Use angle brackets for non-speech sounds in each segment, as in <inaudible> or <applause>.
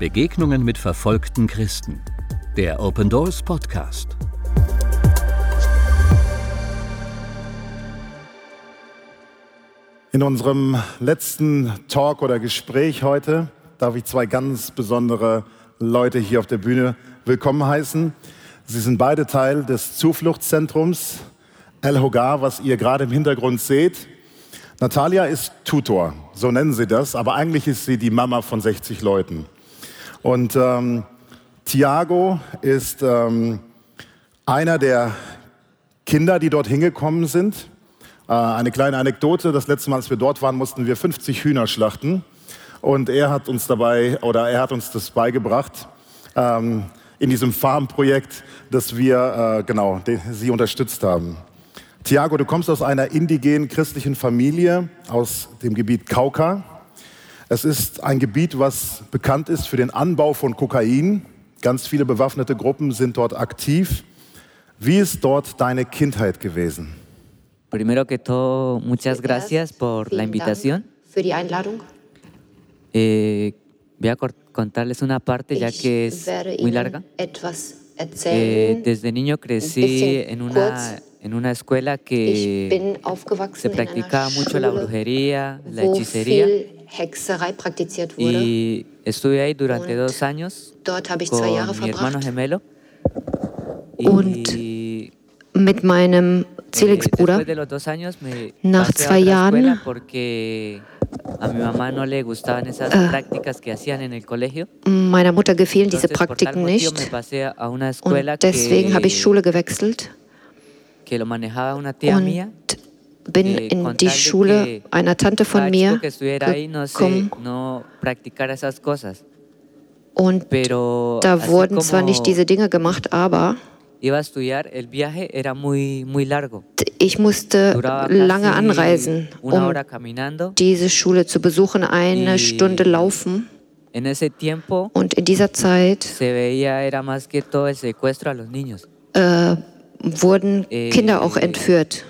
Begegnungen mit verfolgten Christen. Der Open Doors Podcast. In unserem letzten Talk oder Gespräch heute darf ich zwei ganz besondere Leute hier auf der Bühne willkommen heißen. Sie sind beide Teil des Zufluchtszentrums El Hogar, was ihr gerade im Hintergrund seht. Natalia ist Tutor, so nennen sie das, aber eigentlich ist sie die Mama von 60 Leuten. Und ähm, Tiago ist ähm, einer der Kinder, die dort hingekommen sind. Äh, eine kleine Anekdote, das letzte Mal, als wir dort waren, mussten wir 50 Hühner schlachten. Und er hat uns dabei, oder er hat uns das beigebracht, ähm, in diesem Farmprojekt, das wir, äh, genau, sie unterstützt haben. Tiago, du kommst aus einer indigenen christlichen Familie aus dem Gebiet Kauka. Es ist ein Gebiet, was bekannt ist für den Anbau von Kokain. Ganz viele bewaffnete Gruppen sind dort aktiv. Wie ist dort deine Kindheit gewesen? Primero que todo, muchas gracias por la invitación. Für die Einladung. Eh, voy a contarles una parte ya que es muy larga. Etwas Eh, desde niño crecí en una, en una escuela que se practicaba mucho la brujería, la hechicería. Hexerei praktiziert wurde. Y estuve ahí durante Und dos años Dort habe ich zwei Jahre verbracht. gemelo. Und Mit meinem eh, Zwillingsbruder. Nach zwei Jahren- a mi mamá no le gustaban esas Äh. prácticas que hacían en el colegio. Meiner Mutter gefielen diese Entonces, Praktiken nicht. Und deswegen habe ich Schule gewechselt que lo manejaba una tía mía. Bin eh, in die Schule einer Tante von mir gekommen. Und da wurden zwar nicht diese Dinge gemacht, aber ich musste lange anreisen, um diese Schule zu besuchen, eine Stunde laufen. Und in dieser Zeit äh, wurden Eh, Kinder auch entführt.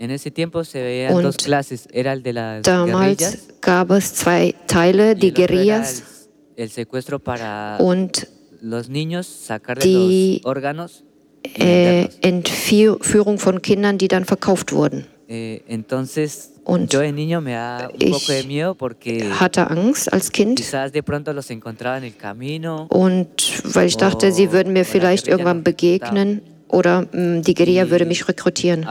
Habían, en ese tiempo se veían Und dos clases, era el de las Damals gab es zwei Teile, die Guerillas und die, äh, venderlos. Entführung von Kindern, die dann verkauft wurden. Eh, entonces, Und yo de niño me da un ich poco de miedo porque Hatte Angst als Kind quizás de pronto los encontraba en el camino. und weil ich dachte, sie würden mir vielleicht irgendwann begegnen oder mh, die Guerilla würde mich rekrutieren.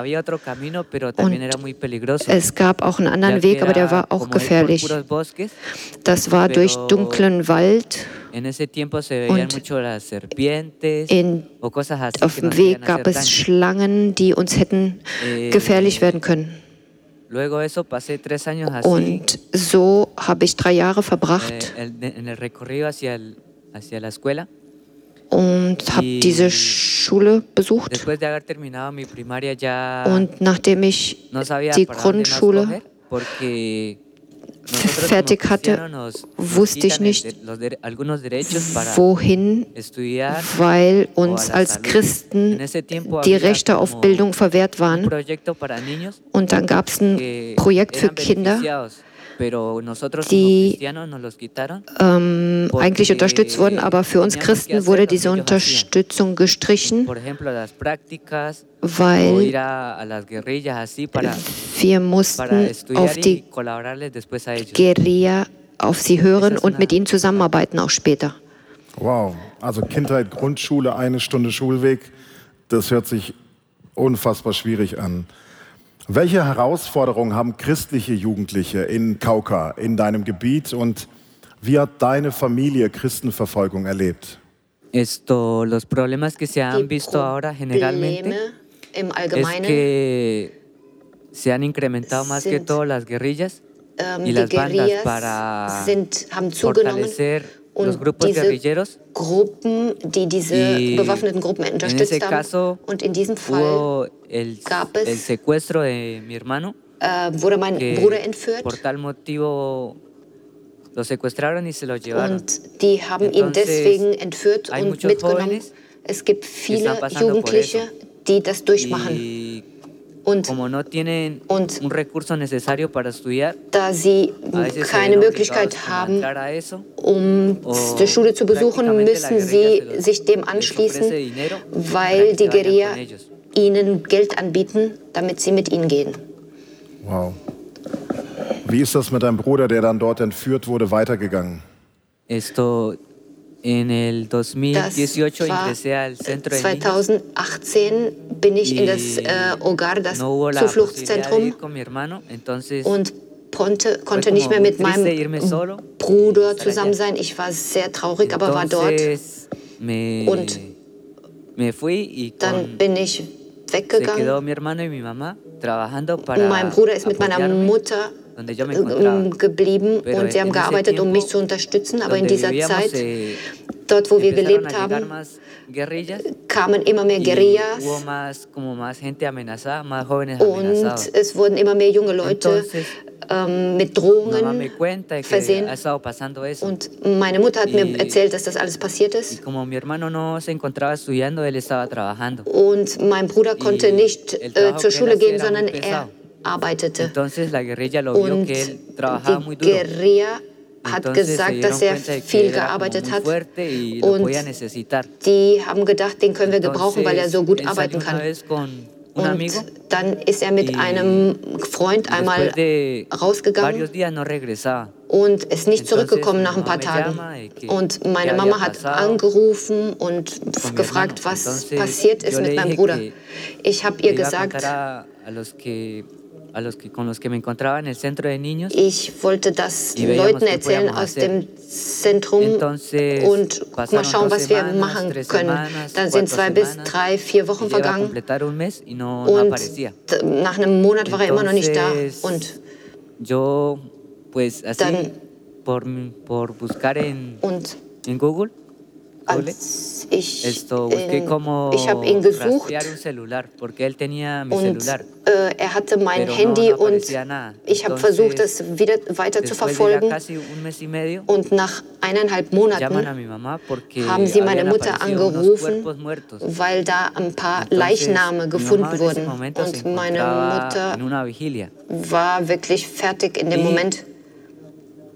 Und. Es gab auch einen anderen Weg, aber der war auch gefährlich. Das war durch dunklen Wald. Und In, auf dem Weg gab es. Schlangen, die uns hätten Eh, gefährlich werden können. Und so habe ich drei Jahre eh, verbracht und habe diese Schule besucht. Und nachdem ich die Grundschule fertig hatte, wusste ich nicht, wohin, weil uns als. Christen die Rechte auf Bildung verwehrt waren. Und dann gab es ein Projekt für Kinder, die- ähm, eigentlich unterstützt wurden, aber für uns Christen wurde diese. Unterstützung gestrichen, weil wir mussten auf die. Guerilla, auf sie hören und mit ihnen zusammenarbeiten auch später. Wow, also Kindheit, Grundschule, eine Stunde Schulweg, das hört sich unfassbar schwierig an. Welche Herausforderungen haben christliche Jugendliche in Kauka, in deinem Gebiet und wie hat deine Familie Christenverfolgung erlebt? Esto, los problemas que se han Die visto ahora generalmente Probleme im es Allgemeinen, que se han incrementado más que sind, todo las guerrillas ähm, y die las bandas Guerillas para sind, haben zugenommen fortalecer los und grupos diese guerrilleros. Gruppen, die diese Y bewaffneten Gruppen en unterstützt haben. Und in diesem Fall el, gab es- el secuestro de mi hermano, äh, wurde mein Bruder entführt por tal motivo lo secuestraron y se lo llevaron. und die haben ihn Entonces, deswegen entführt und mitgenommen. Es gibt viele Jugendliche, die das durchmachen. Y Und no tienen und- un recurso necesario para estudiar, da sie keine Möglichkeit haben, eso. um die Schule zu besuchen, müssen sie sich dem anschließen, weil die Guerilla. Ihnen Geld anbieten, damit sie mit ihnen gehen. Wow. Wie ist das mit deinem Bruder, der dann dort entführt wurde, weitergegangen? Esto en el Das 2018 war ingresé al centro de niños 2018 bin ich in das äh, Hogar, das no Zufluchtszentrum hermano, und konnte, konnte nicht mehr mit meinem Bruder zusammen sein. Ich war sehr traurig, aber war dort. Und Dann bin ich weggegangen. Mein Bruder ist mit meiner Mutter ähm, geblieben und sie en haben gearbeitet, um mich zu unterstützen. Aber in dieser Zeit, eh, dort wo wir gelebt haben, kamen immer mehr Guerillas und es wurden immer mehr junge Leute ähm, mit Drohungen versehen. Und meine Mutter hat mir erzählt, dass das alles passiert ist. Und mein Bruder konnte nicht äh, zur Schule gehen, sondern er arbeitete. Und die. Guerilla hat gesagt, dass er viel gearbeitet hat. Und die haben gedacht, den können wir gebrauchen, weil er so gut arbeiten kann. Und dann ist er mit einem Freund einmal rausgegangen und ist nicht zurückgekommen nach ein paar Tagen. Und meine Mama hat angerufen und gefragt, was passiert ist mit meinem Bruder. Ich habe ihr gesagt, a, a los que a los que con los que me encontraba en el centro de niños ich wollte das veíamos Leuten erzählen aus dem Zentrum Entonces, und mal schauen, was wir machen können. semanas, Dann sind zwei bis drei, vier Wochen vergangen no, und nach einem Monat war er immer noch nicht da. Und, Yo pues así Dann- por, por buscar en, und en Google, als ich, esto busqué como ich habe ihn gesucht un celular porque él tenía mi und celular. äh, er hatte mein Pero no- Handy no und aparecía nada. ich habe versucht, das wieder weiter zu verfolgen. medio, Und nach eineinhalb Monaten haben sie meine Mutter angerufen, weil da ein paar Entonces, Leichname gefunden wurden. Und meine Mutter war wirklich fertig in dem Y Moment.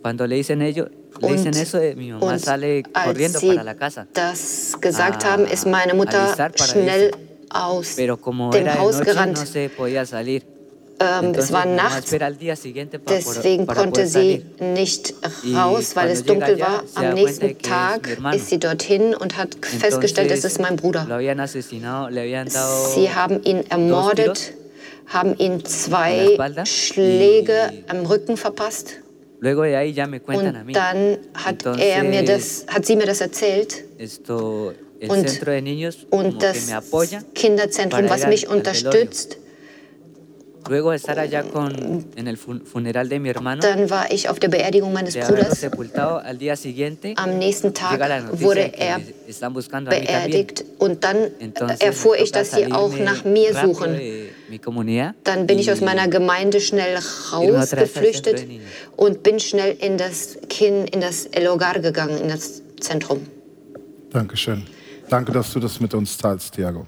Cuando le dicen ello, le Und, dicen eso, eh, mi mamá und sale als corriendo sie para la casa. das gesagt haben, ist meine Mutter schnell aus dem Haus gerannt. Ähm, es war Nacht, deswegen konnte sie nicht raus, weil es dunkel war. Am nächsten Tag ist sie dorthin und hat festgestellt, es ist mein Bruder. Sie haben ihn ermordet, haben ihm la zwei Schläge am Rücken verpasst. Luego de ahí ya me cuentan a Und mí. dann hat er mir das, hat sie mir das erzählt. Und- Und das Kinderzentrum, was mich unterstützt, Luego de estar allá con, en el fun- funeral de mi hermano, dann war ich auf der Beerdigung meines Bruders. sepultado, al día siguiente Am nächsten Tag wurde er beerdigt und dann erfuhr ich, dass sie auch nach mir suchen. Dann bin ich aus meiner Gemeinde schnell rausgeflüchtet und bin schnell in das Kin, in das El Hogar gegangen, in das Zentrum. Dankeschön. Danke, dass du das mit uns teilst, Thiago.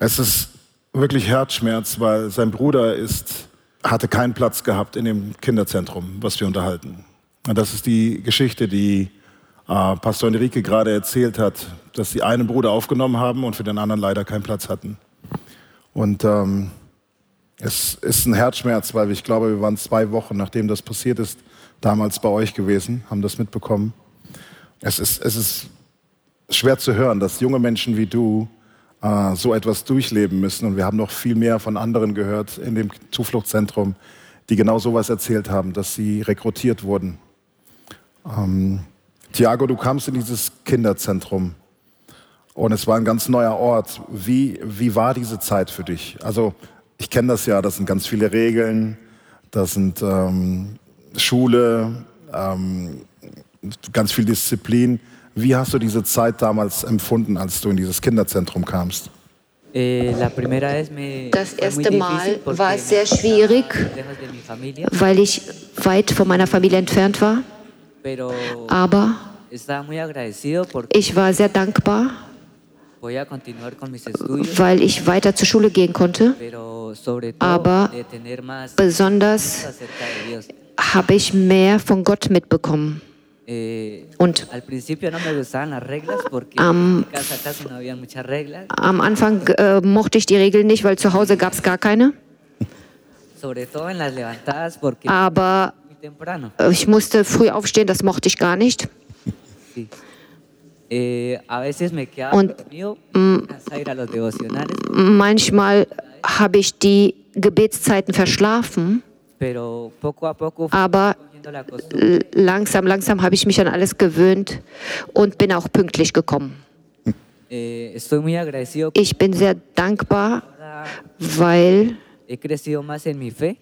Es ist wirklich Herzschmerz, weil sein Bruder ist, hatte keinen Platz gehabt in dem Kinderzentrum, was wir unterhalten. Und das ist die Geschichte, die äh, Pastor Enrique gerade erzählt hat, dass sie einen Bruder aufgenommen haben und für den anderen leider keinen Platz hatten. Und ähm, es ist ein Herzschmerz, weil ich glaube, wir waren zwei Wochen, nachdem das passiert ist, damals bei euch gewesen, haben das mitbekommen. Es ist, es ist schwer zu hören, dass junge Menschen wie du äh, so etwas durchleben müssen. Und wir haben noch viel mehr von anderen gehört in dem Zufluchtszentrum, die genau sowas erzählt haben, dass sie rekrutiert wurden. Ähm, Tiago, du kamst in dieses Kinderzentrum und es war ein ganz neuer Ort. Wie, wie war diese Zeit für dich? Also ich kenne das ja, das sind ganz viele Regeln, das sind ähm, Schule, ähm, ganz viel Disziplin. Wie hast du diese Zeit damals empfunden, als du in dieses Kinderzentrum kamst? Me Das erste Mal war es sehr schwierig, weil ich weit von meiner Familie entfernt war. Aber ich war sehr dankbar, weil ich weiter zur Schule gehen konnte. Aber Besonders habe ich mehr von Gott mitbekommen. Eh, Und Am- Am Anfang äh, mochte ich die Regeln nicht, weil zu Hause gab es gar keine. Aber ich musste früh aufstehen, das mochte ich gar nicht. Und, los devocionales, Manchmal habe ich die Gebetszeiten verschlafen, aber langsam, langsam habe ich mich an alles gewöhnt und bin auch pünktlich gekommen. Eh, Ich bin sehr dankbar, weil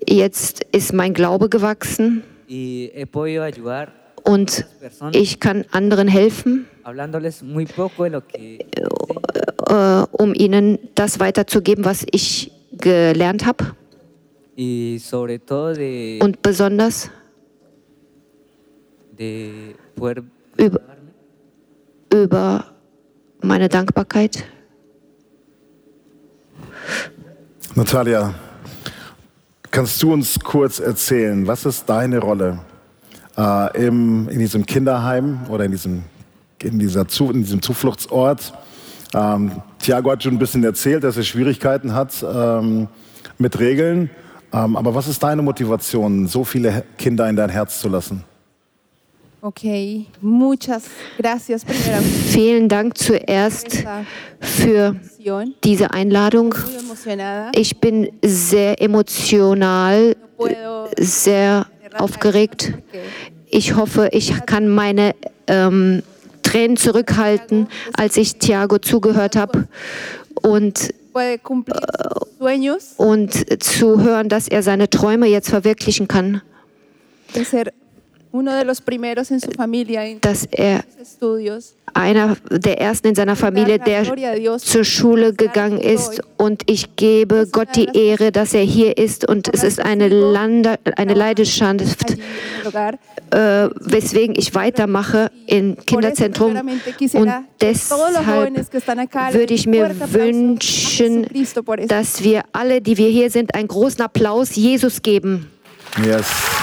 jetzt ist mein Glaube gewachsen und ich kann anderen helfen, äh, um ihnen das weiterzugeben, was ich gelernt habe und besonders über, über meine Dankbarkeit. Natalia, kannst du uns kurz erzählen, was ist deine Rolle äh, im, in diesem Kinderheim oder in diesem, in dieser Zu, in diesem Zufluchtsort? Ähm, Tiago hat schon ein bisschen erzählt, dass er Schwierigkeiten hat ähm, mit Regeln. Ähm, aber was ist deine Motivation, so viele Kinder in dein Herz zu lassen? Ok, muchas gracias Vielen Dank zuerst für diese Einladung. Ich bin sehr emotional, sehr aufgeregt. Ich hoffe, ich kann meine ähm, Tränen zurückhalten, als ich Thiago zugehört habe und, sueños. und zu hören, dass er seine Träume jetzt verwirklichen kann, de ser uno de los primeros en su familia en dass er einer der ersten in seiner Familie, der zur Schule gegangen ist. Und ich gebe Gott die Ehre, dass er hier ist. Und es ist eine, Lande, eine Leidenschaft, äh, weswegen ich weitermache im Por eso, Kinderzentrum. Und deshalb würde ich mir wünschen, Jesucristo por eso. dass wir alle, die wir hier sind, einen großen Applaus Jesus geben. Yes.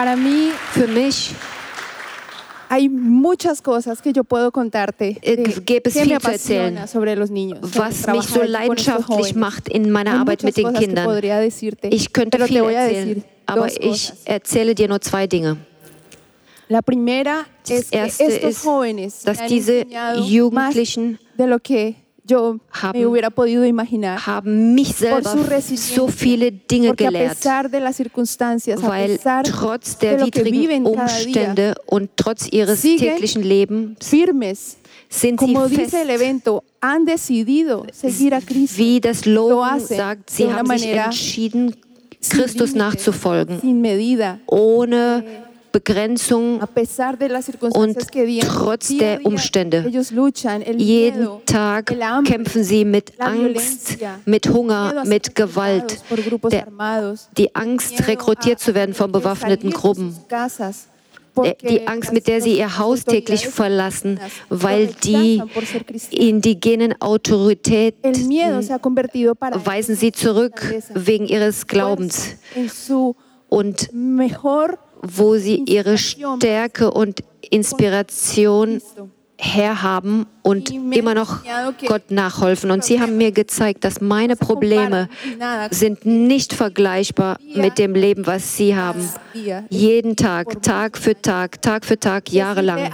Para mí Für mich hay muchas cosas que yo puedo contarte de es que me viel zu erzählen, apasiona sobre los niños. was mich so leidenschaftlich macht in meiner Hay Arbeit mit den Kindern. decirte, Ich könnte viel erzählen, aber ich erzähle dir nur zwei Dinge. La primera Das es que erste estos ist, dass diese Jugendlichen más de lo que yo haben- me hubiera podido imaginar. Haben mich selber so viele Dinge gelehrt, weil trotz de der widrigen cada día, Umstände und trotz ihres täglichen Lebens firmes, sind sie fest, evento, han decidido seguir a Cristo. Wie das Lo Logan hacen sagt, sie haben sich entschieden, Christus nachzufolgen, medida, ohne Begrenzung Und trotz der Umstände. Jeden Tag kämpfen sie mit Angst, mit Hunger, mit Gewalt, der, die Angst, rekrutiert zu werden von bewaffneten Gruppen. Die Angst, mit der sie ihr Haus täglich verlassen, weil die indigenen Autoritäten weisen sie zurück wegen ihres Glaubens. Und wo sie ihre Stärke und Inspiration herhaben und immer noch Gott nachholfen. Und sie haben mir gezeigt, dass meine Probleme sind nicht vergleichbar mit dem Leben, was sie haben. Jeden Tag, Tag für Tag, Tag für Tag, jahrelang.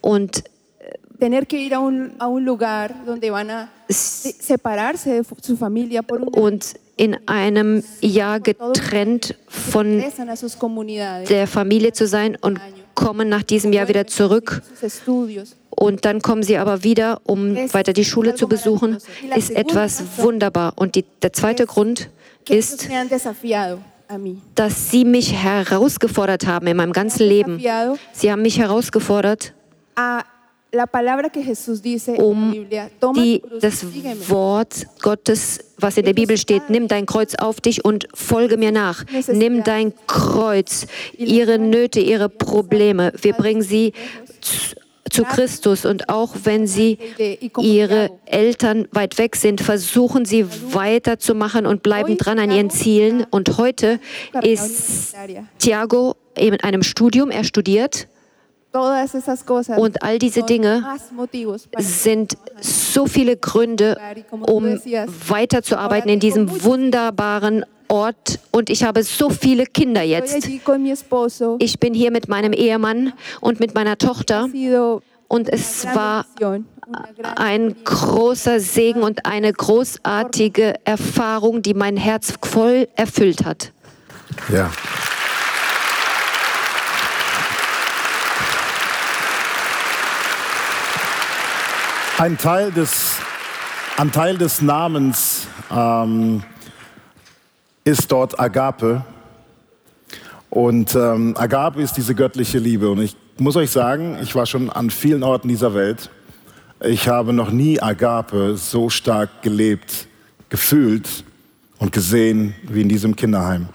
Und und in einem Jahr getrennt von der Familie zu sein und kommen nach diesem Jahr wieder zurück. Und dann kommen sie aber wieder, um weiter die Schule zu besuchen, ist etwas wunderbar. Und die, der zweite Grund ist, dass sie mich herausgefordert haben in meinem ganzen Leben. Sie haben mich herausgefordert, um die, das. Wort Gottes, was in der Bibel steht, nimm dein Kreuz auf dich und folge mir nach. Nimm dein Kreuz, ihre Nöte, ihre Probleme. Wir bringen sie zu, Christus und auch wenn sie ihre Eltern weit weg sind, versuchen sie weiterzumachen und bleiben dran an ihren Zielen. Und heute ist Thiago in einem Studium, er studiert und all diese Dinge sind so viele Gründe, um weiterzuarbeiten in diesem wunderbaren Ort. Und ich habe so viele Kinder jetzt. Ich bin hier mit meinem Ehemann und mit meiner Tochter. Und es war ein großer Segen und eine großartige Erfahrung, die mein Herz voll erfüllt hat. Ja. Ein Teil des, ein Teil des Namens ähm, ist dort Agape. Und ähm, Agape ist diese göttliche Liebe. Und ich muss euch sagen, ich war schon an vielen Orten dieser Welt. Ich habe noch nie Agape so stark gelebt, gefühlt und gesehen wie in diesem Kinderheim.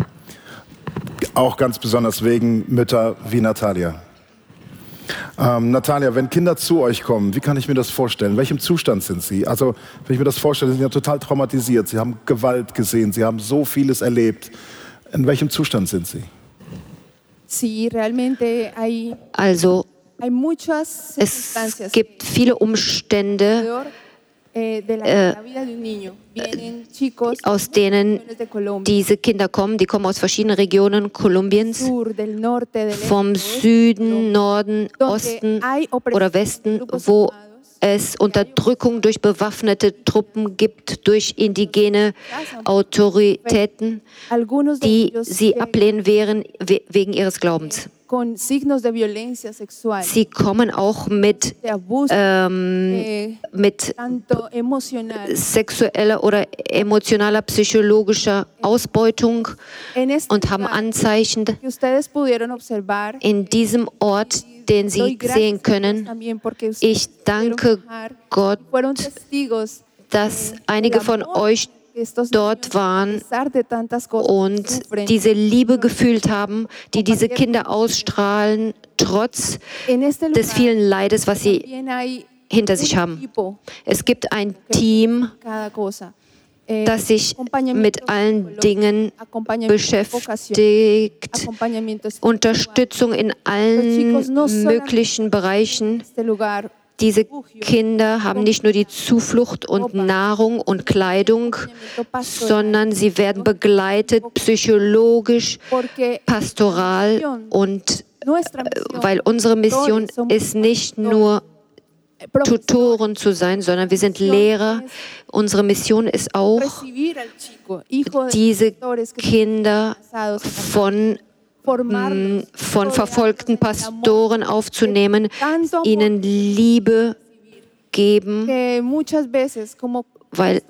Auch ganz besonders wegen Mütter wie Natalia. Ähm, Natalia, wenn Kinder zu euch kommen, wie kann ich mir das vorstellen? In welchem Zustand sind sie? Also, wenn ich mir das vorstelle, sie sind ja total traumatisiert. Sie haben Gewalt gesehen, sie haben so vieles erlebt. In welchem Zustand sind sie? Also es gibt viele Umstände, äh, aus denen diese Kinder kommen. Die kommen aus verschiedenen Regionen Kolumbiens. vom Süden, Norden, Osten oder de Westen, wo es Unterdrückung durch bewaffnete Truppen gibt, durch indigene Autoritäten, die sie ablehnen wehren, we- wegen ihres Glaubens. Sie kommen auch mit, ähm, mit sexueller oder emotionaler, psychologischer Ausbeutung und haben Anzeichen in diesem Ort, den sie sehen können. Ich danke Gott, dass einige von euch dort waren und diese Liebe gefühlt haben, die diese Kinder ausstrahlen, trotz des vielen Leides, was sie hinter sich haben. Es gibt ein Team, das sich mit allen Dingen beschäftigt, Unterstützung in allen möglichen Bereichen. Diese Kinder haben nicht nur die Zuflucht und Nahrung und Kleidung, sondern sie werden begleitet psychologisch, pastoral und weil unsere Mission ist nicht nur Tutoren zu sein, sondern wir sind Lehrer. Unsere Mission ist auch, diese Kinder von von verfolgten Pastoren aufzunehmen, ihnen Liebe geben, Weil-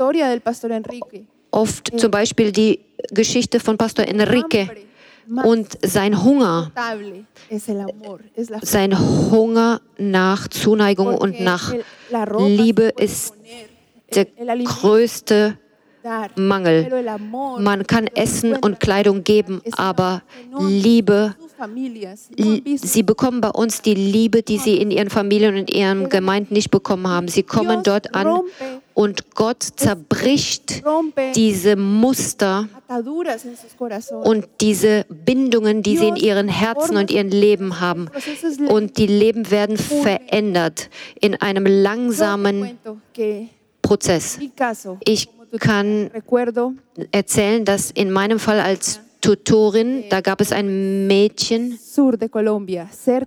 oft zum Beispiel die Geschichte von Pastor Enrique und sein Hunger, sein Hunger nach Zuneigung und nach Liebe ist der größte Mangel. Man kann Essen und Kleidung geben, aber Liebe, sie bekommen bei uns die Liebe, die sie in ihren Familien und ihren Gemeinden nicht bekommen haben. Sie kommen dort an und Gott zerbricht diese Muster und diese Bindungen, die sie in ihren Herzen und ihren Leben haben. Und die Leben werden verändert in einem langsamen Prozess. Ich kann erzählen, dass in meinem Fall als Tutorin, da gab es ein Mädchen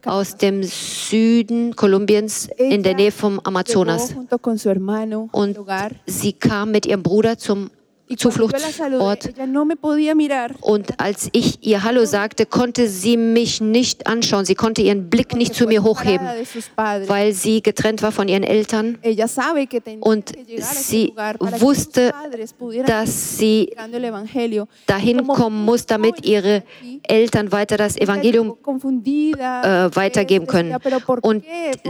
aus dem Süden Kolumbiens in der Nähe vom Amazonas. Und sie kam mit ihrem Bruder zum Zufluchtsort. Und als ich ihr Hallo sagte, konnte sie mich nicht anschauen. Sie konnte ihren Blick nicht zu mir hochheben, weil sie getrennt war von ihren Eltern. Und sie wusste, dass sie dahin kommen muss, damit ihre Eltern weiter das Evangelium äh, weitergeben können. Und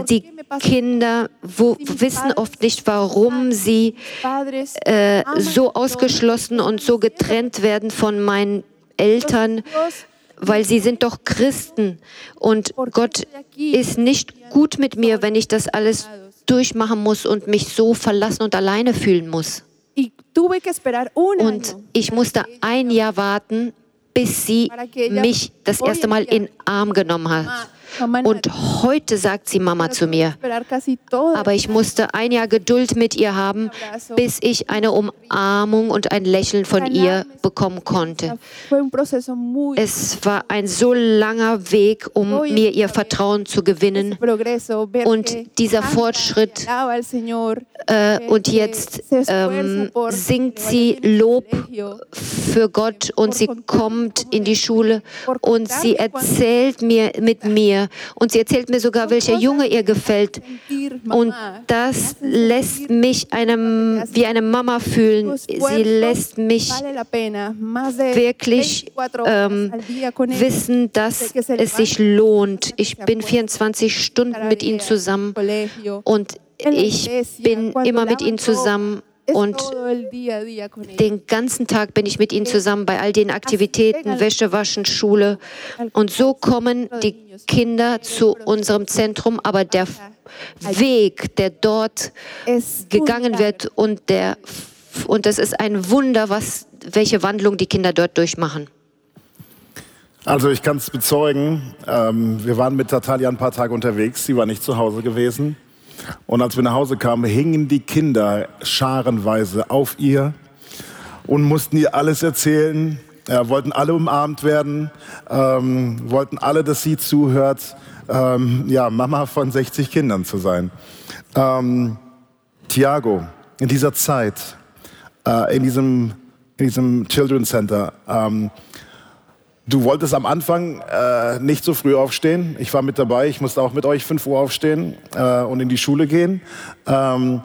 die Kinder wissen oft nicht, warum sie äh, so ausgeschlossen und so getrennt werden von meinen Eltern, weil sie sind doch Christen und Gott ist nicht gut mit mir, wenn ich das alles durchmachen muss und mich so verlassen und alleine fühlen muss. Und ich musste ein Jahr warten, bis sie mich das erste Mal in den Arm genommen hat. Und heute sagt sie Mama zu mir. Aber ich musste ein Jahr Geduld mit ihr haben, bis ich eine Umarmung und ein Lächeln von ihr bekommen konnte. Es war ein so langer Weg, um mir ihr Vertrauen zu gewinnen. Und dieser Fortschritt, äh, und jetzt ähm, singt sie Lob für Gott und sie kommt in die Schule und sie erzählt mir mit mir, und sie erzählt mir sogar, welcher Junge ihr gefällt. Und das lässt mich einem, wie eine Mama fühlen. Sie lässt mich wirklich ähm, wissen, dass es sich lohnt. Ich bin 24 Stunden mit ihnen zusammen. und ich bin immer mit ihnen zusammen und den ganzen Tag bin ich mit ihnen zusammen bei all den Aktivitäten, Wäsche waschen, Schule. Und so kommen die Kinder zu unserem Zentrum, aber der Weg, der dort gegangen wird und der und es ist ein Wunder, was, welche Wandlung die Kinder dort durchmachen. Also ich kann es bezeugen, ähm, wir waren mit Natalia ein paar Tage unterwegs, sie war nicht zu Hause gewesen. Und als wir nach Hause kamen, hingen die Kinder scharenweise auf ihr und mussten ihr alles erzählen, äh, wollten alle umarmt werden, ähm, wollten alle, dass sie zuhört, ähm, ja, Mama von 60 Kindern zu sein. Ähm, Tiago, in dieser Zeit, äh, in, diesem, in diesem Children's Center, ähm, Du wolltest am Anfang äh, nicht so früh aufstehen. Ich war mit dabei. Ich musste auch mit euch 5 Uhr aufstehen äh, und in die Schule gehen. Ähm,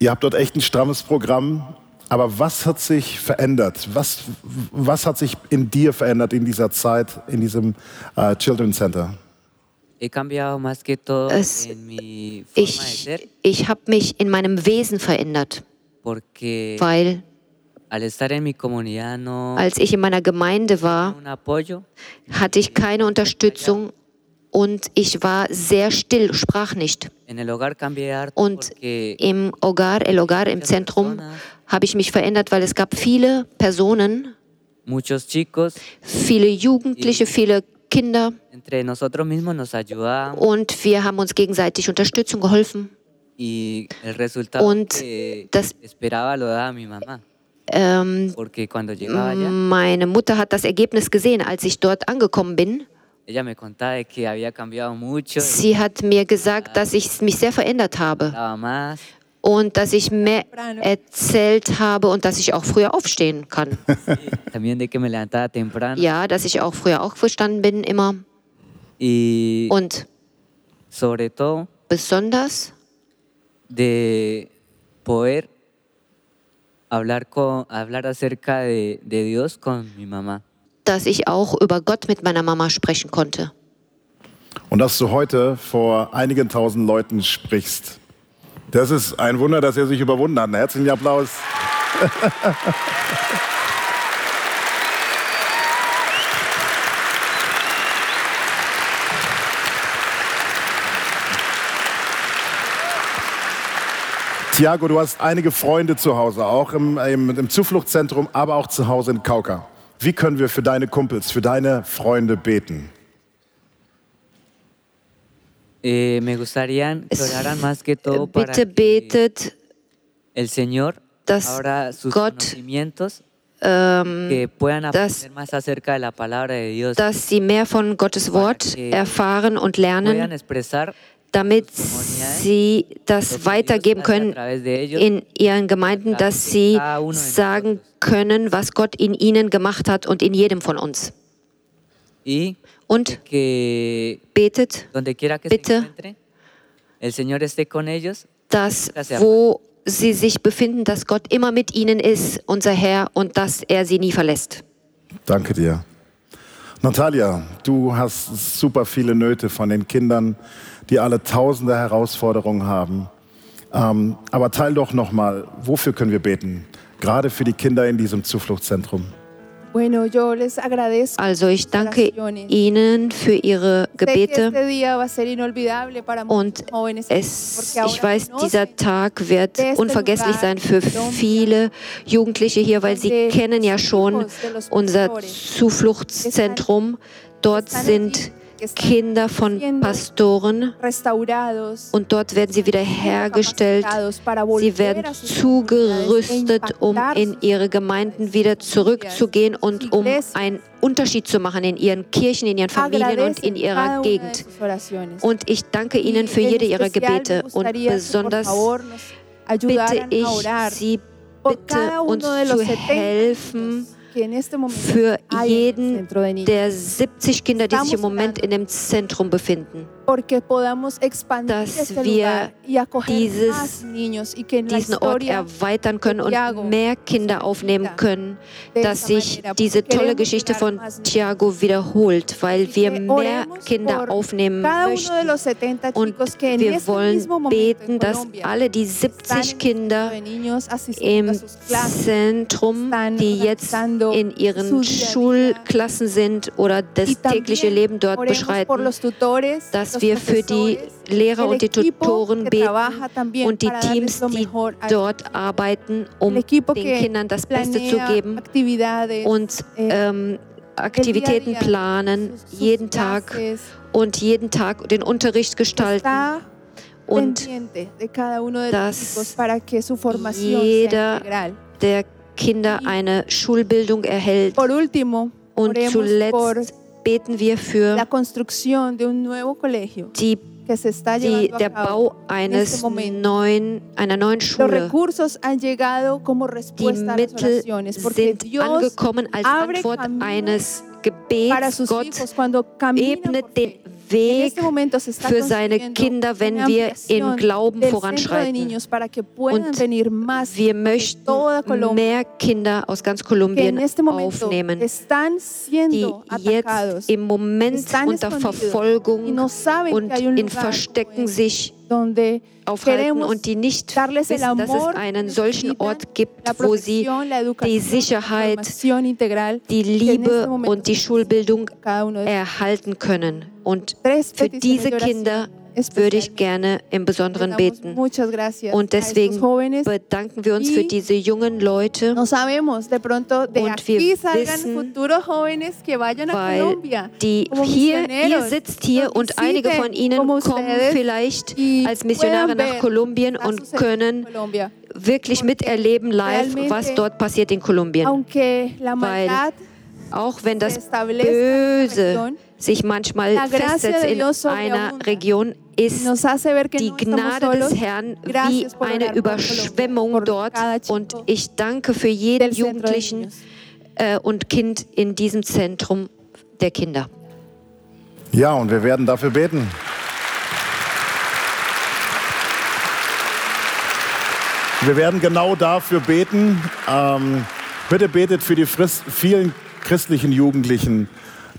ihr habt dort echt ein strammes Programm. Aber was hat sich verändert? Was, was hat sich in dir verändert in dieser Zeit, in diesem äh, Children's Center? Es, ich ich habe mich in meinem Wesen verändert, weil als ich in meiner Gemeinde war, hatte ich keine Unterstützung und ich war sehr still, sprach nicht. Und im Hogar, El Hogar, im Zentrum, habe ich mich verändert, weil es gab viele Personen, viele Jugendliche, viele Kinder. Und wir haben uns gegenseitig Unterstützung geholfen. Und das ähm, meine Mutter hat das Ergebnis gesehen, als ich dort angekommen bin. Sie hat mir gesagt, dass ich mich sehr verändert habe und dass ich mehr erzählt habe und dass ich auch früher aufstehen kann. <laughs> ja, dass ich auch früher aufgestanden bin immer. Und besonders de poder hablar, con, hablar acerca de, de Dios con mi mamá. Dass ich auch über Gott mit meiner Mama sprechen konnte. Und dass du heute vor einigen tausend Leuten sprichst. Das ist ein Wunder, dass er sich überwunden hat. Herzlichen Applaus. <laughs> Tiago, du hast einige Freunde zu Hause, auch im, im, im Zufluchtszentrum, aber auch zu Hause in Kauka. Wie können wir für deine Kumpels, für deine Freunde beten? Eh, Bitte betet, dass Gott ähm, dass, dass sie mehr von Gottes Wort erfahren und lernen, damit sie das weitergeben können in ihren Gemeinden, dass sie sagen können, was Gott in ihnen gemacht hat und in jedem von uns. Und betet bitte, dass wo sie sich befinden, dass Gott immer mit ihnen ist, unser Herr, und dass er sie nie verlässt. Danke dir. Natalia, du hast super viele Nöte von den Kindern, die alle tausende Herausforderungen haben. Ähm, aber teil doch nochmal, wofür können wir beten? Gerade für die Kinder in diesem Zufluchtszentrum. Also ich danke Ihnen für Ihre Gebete und es, ich weiß, dieser Tag wird unvergesslich sein für viele Jugendliche hier, weil sie kennen ja schon unser Zufluchtszentrum. Dort sind Kinder von Pastoren und dort werden sie wiederhergestellt. Sie werden zugerüstet, um in ihre Gemeinden wieder zurückzugehen und um einen Unterschied zu machen in ihren Kirchen, in ihren Familien und in ihrer Gegend. Und ich danke Ihnen für jede Ihrer Gebete und besonders bitte ich Sie, bitte uns zu helfen, für jeden der 70 Kinder, die sich im Moment in dem Zentrum befinden dass wir dieses, diesen Ort erweitern können und mehr Kinder aufnehmen können, dass sich diese tolle Geschichte von Thiago wiederholt, weil wir mehr Kinder aufnehmen möchten. Und wir wollen beten, dass alle die 70 Kinder im Zentrum, die jetzt in ihren Schulklassen sind oder das tägliche Leben dort beschreiten, dass wir für die Lehrer und die Tutoren beten und die Teams, die dort arbeiten, um den Kindern das Beste zu geben und eh, ähm, Aktivitäten planen, jeden Tag und jeden Tag den Unterricht gestalten und dass jeder der Kinder eine Schulbildung erhält. Und zuletzt beten wir für die, die, der Bau eines neuen, einer neuen Schule. Die Mittel sind angekommen als Antwort eines Gebets. Gott ebnet den Weg für seine Kinder, wenn wir im Glauben voranschreiten. Und wir möchten mehr Kinder aus ganz Kolumbien aufnehmen, die jetzt im Moment unter Verfolgung und in Verstecken sich aufhalten und die nicht wissen, dass es einen solchen Ort gibt, wo sie die Sicherheit, die Liebe und die Schulbildung erhalten können. Und für diese Kinder würde ich gerne im Besonderen beten. Und deswegen bedanken wir uns für diese jungen Leute. Und wir wissen, weil die hier, ihr sitzt hier und einige von ihnen kommen vielleicht als Missionare nach Kolumbien und können wirklich miterleben live, was dort passiert in Kolumbien. Weil auch wenn das Böse sich manchmal festsetzt in einer Region, ist die Gnade des Herrn wie eine Überschwemmung dort. Und ich danke für jeden Jugendlichen äh, und Kind in diesem Zentrum der Kinder. Ja, und wir werden dafür beten. Wir werden genau dafür beten. Ähm, bitte betet für die vielen christlichen Jugendlichen,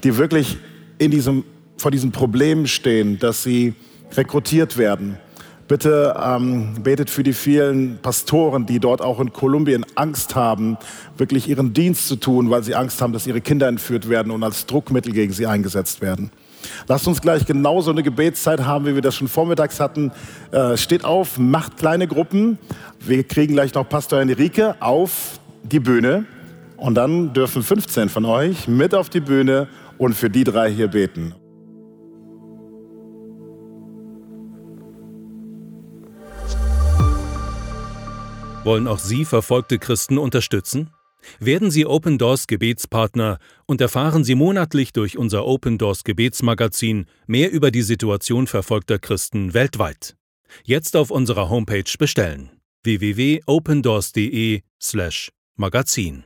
die wirklich in diesem, vor diesem Problem stehen, dass sie rekrutiert werden. Bitte ähm, betet für die vielen Pastoren, die dort auch in Kolumbien Angst haben, wirklich ihren Dienst zu tun, weil sie Angst haben, dass ihre Kinder entführt werden und als Druckmittel gegen sie eingesetzt werden. Lasst uns gleich genauso eine Gebetszeit haben, wie wir das schon vormittags hatten. Äh, steht auf, macht kleine Gruppen. Wir kriegen gleich noch Pastor Enrique auf die Bühne. Und dann dürfen 15 von euch mit auf die Bühne und für die drei hier beten. Wollen auch Sie verfolgte Christen unterstützen? Werden Sie Open Doors Gebetspartner und erfahren Sie monatlich durch unser Open Doors Gebetsmagazin mehr über die Situation verfolgter Christen weltweit. Jetzt auf unserer Homepage bestellen www.opendoors.de/magazin